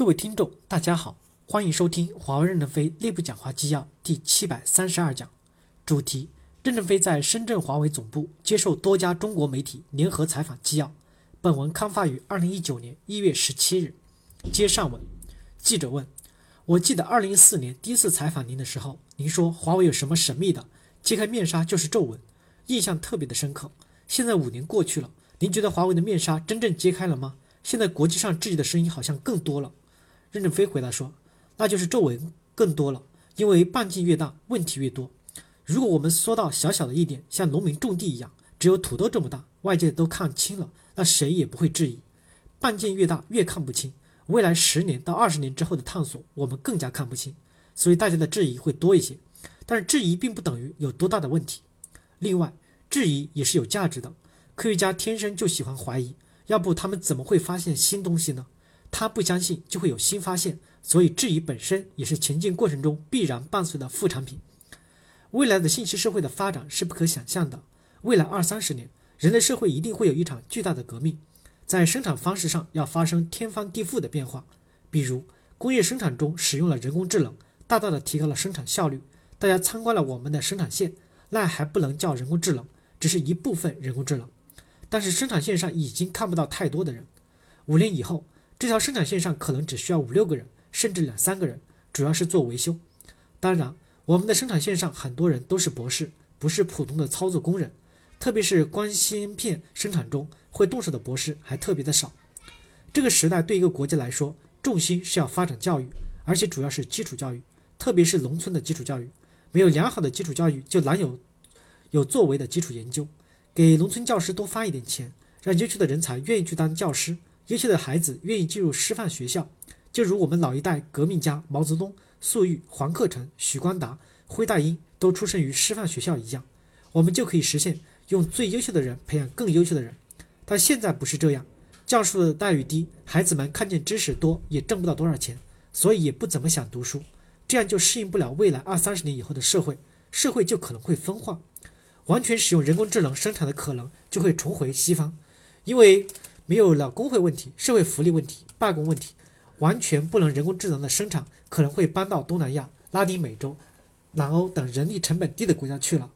各位听众，大家好，欢迎收听华为任正非内部讲话纪要第七百三十二讲，主题：任正非在深圳华为总部接受多家中国媒体联合采访纪要。本文刊发于二零一九年一月十七日。接上文，记者问：我记得二零一四年第一次采访您的时候，您说华为有什么神秘的？揭开面纱就是皱纹，印象特别的深刻。现在五年过去了，您觉得华为的面纱真正揭开了吗？现在国际上质疑的声音好像更多了。任正非回答说：“那就是皱纹更多了，因为半径越大，问题越多。如果我们缩到小小的一点，像农民种地一样，只有土豆这么大，外界都看清了，那谁也不会质疑。半径越大，越看不清。未来十年到二十年之后的探索，我们更加看不清，所以大家的质疑会多一些。但是质疑并不等于有多大的问题。另外，质疑也是有价值的。科学家天生就喜欢怀疑，要不他们怎么会发现新东西呢？”他不相信，就会有新发现，所以质疑本身也是前进过程中必然伴随的副产品。未来的信息社会的发展是不可想象的。未来二三十年，人类社会一定会有一场巨大的革命，在生产方式上要发生天翻地覆的变化。比如，工业生产中使用了人工智能，大大的提高了生产效率。大家参观了我们的生产线，那还不能叫人工智能，只是一部分人工智能。但是生产线上已经看不到太多的人。五年以后。这条生产线上可能只需要五六个人，甚至两三个人，主要是做维修。当然，我们的生产线上很多人都是博士，不是普通的操作工人。特别是光芯片生产中，会动手的博士还特别的少。这个时代对一个国家来说，重心是要发展教育，而且主要是基础教育，特别是农村的基础教育。没有良好的基础教育，就难有有作为的基础研究。给农村教师多发一点钱，让优秀的人才愿意去当教师。优秀的孩子愿意进入师范学校，就如我们老一代革命家毛泽东、粟裕、黄克诚、许光达、辉大英都出生于师范学校一样，我们就可以实现用最优秀的人培养更优秀的人。但现在不是这样，教授的待遇低，孩子们看见知识多也挣不到多少钱，所以也不怎么想读书，这样就适应不了未来二三十年以后的社会，社会就可能会分化，完全使用人工智能生产的可能就会重回西方，因为。没有了工会问题、社会福利问题、罢工问题，完全不能人工智能的生产可能会搬到东南亚、拉丁美洲、南欧等人力成本低的国家去了。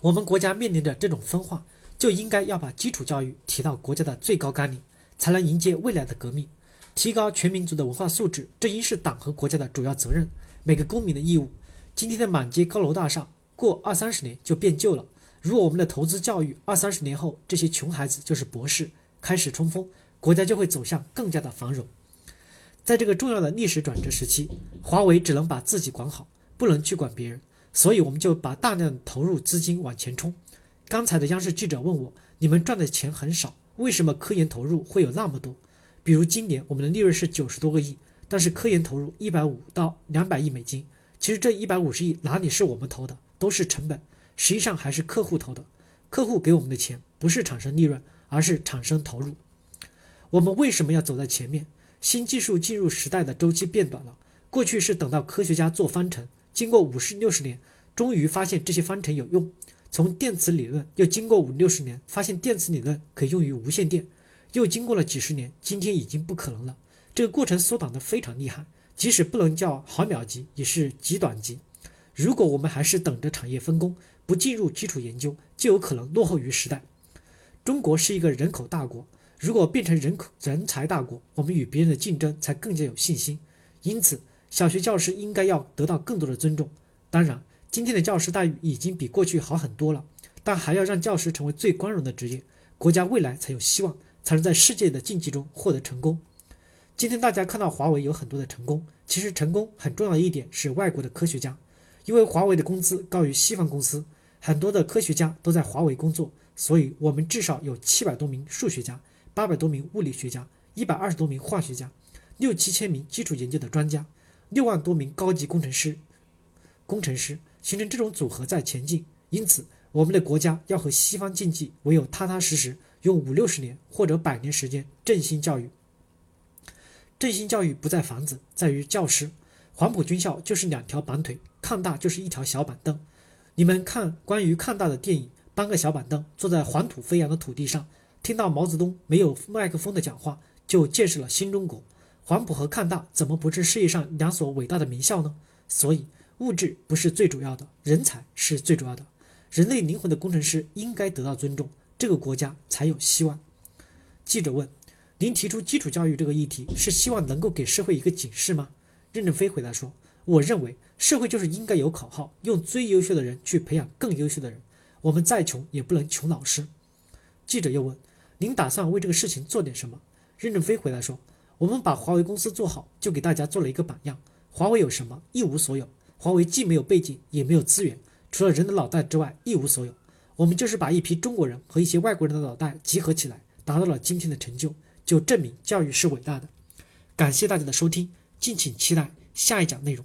我们国家面临着这种分化，就应该要把基础教育提到国家的最高纲领，才能迎接未来的革命，提高全民族的文化素质。这应是党和国家的主要责任，每个公民的义务。今天的满街高楼大厦，过二三十年就变旧了。如果我们的投资教育，二三十年后这些穷孩子就是博士。开始冲锋，国家就会走向更加的繁荣。在这个重要的历史转折时期，华为只能把自己管好，不能去管别人，所以我们就把大量投入资金往前冲。刚才的央视记者问我：“你们赚的钱很少，为什么科研投入会有那么多？”比如今年我们的利润是九十多个亿，但是科研投入一百五到两百亿美金。其实这一百五十亿哪里是我们投的，都是成本，实际上还是客户投的。客户给我们的钱不是产生利润。而是产生投入。我们为什么要走在前面？新技术进入时代的周期变短了。过去是等到科学家做方程，经过五十六十年，终于发现这些方程有用。从电磁理论又经过五六十年，发现电磁理论可以用于无线电，又经过了几十年，今天已经不可能了。这个过程缩短的非常厉害，即使不能叫毫秒级，也是极短级。如果我们还是等着产业分工，不进入基础研究，就有可能落后于时代。中国是一个人口大国，如果变成人口人才大国，我们与别人的竞争才更加有信心。因此，小学教师应该要得到更多的尊重。当然，今天的教师待遇已经比过去好很多了，但还要让教师成为最光荣的职业，国家未来才有希望，才能在世界的竞技中获得成功。今天大家看到华为有很多的成功，其实成功很重要的一点是外国的科学家，因为华为的工资高于西方公司，很多的科学家都在华为工作。所以，我们至少有七百多名数学家，八百多名物理学家，一百二十多名化学家，六七千名基础研究的专家，六万多名高级工程师。工程师形成这种组合在前进。因此，我们的国家要和西方竞技，唯有踏踏实实用五六十年或者百年时间振兴教育。振兴教育不在房子，在于教师。黄埔军校就是两条板腿，抗大就是一条小板凳。你们看关于抗大的电影。搬个小板凳，坐在黄土飞扬的土地上，听到毛泽东没有麦克风的讲话，就见识了新中国。黄埔和抗大怎么不是世界上两所伟大的名校呢？所以，物质不是最主要的，人才是最主要的。人类灵魂的工程师应该得到尊重，这个国家才有希望。记者问：“您提出基础教育这个议题，是希望能够给社会一个警示吗？”任正非回答说：“我认为社会就是应该有口号，用最优秀的人去培养更优秀的人。我们再穷也不能穷老师。”记者又问：“您打算为这个事情做点什么？”任正非回答说：“我们把华为公司做好，就给大家做了一个榜样。华为有什么？一无所有。华为既没有背景，也没有资源，除了人的脑袋之外，一无所有。我们就是把一批中国人和一些外国人的脑袋集合起来，达到了今天的成就，就证明教育是伟大的。”感谢大家的收听，敬请期待下一讲内容。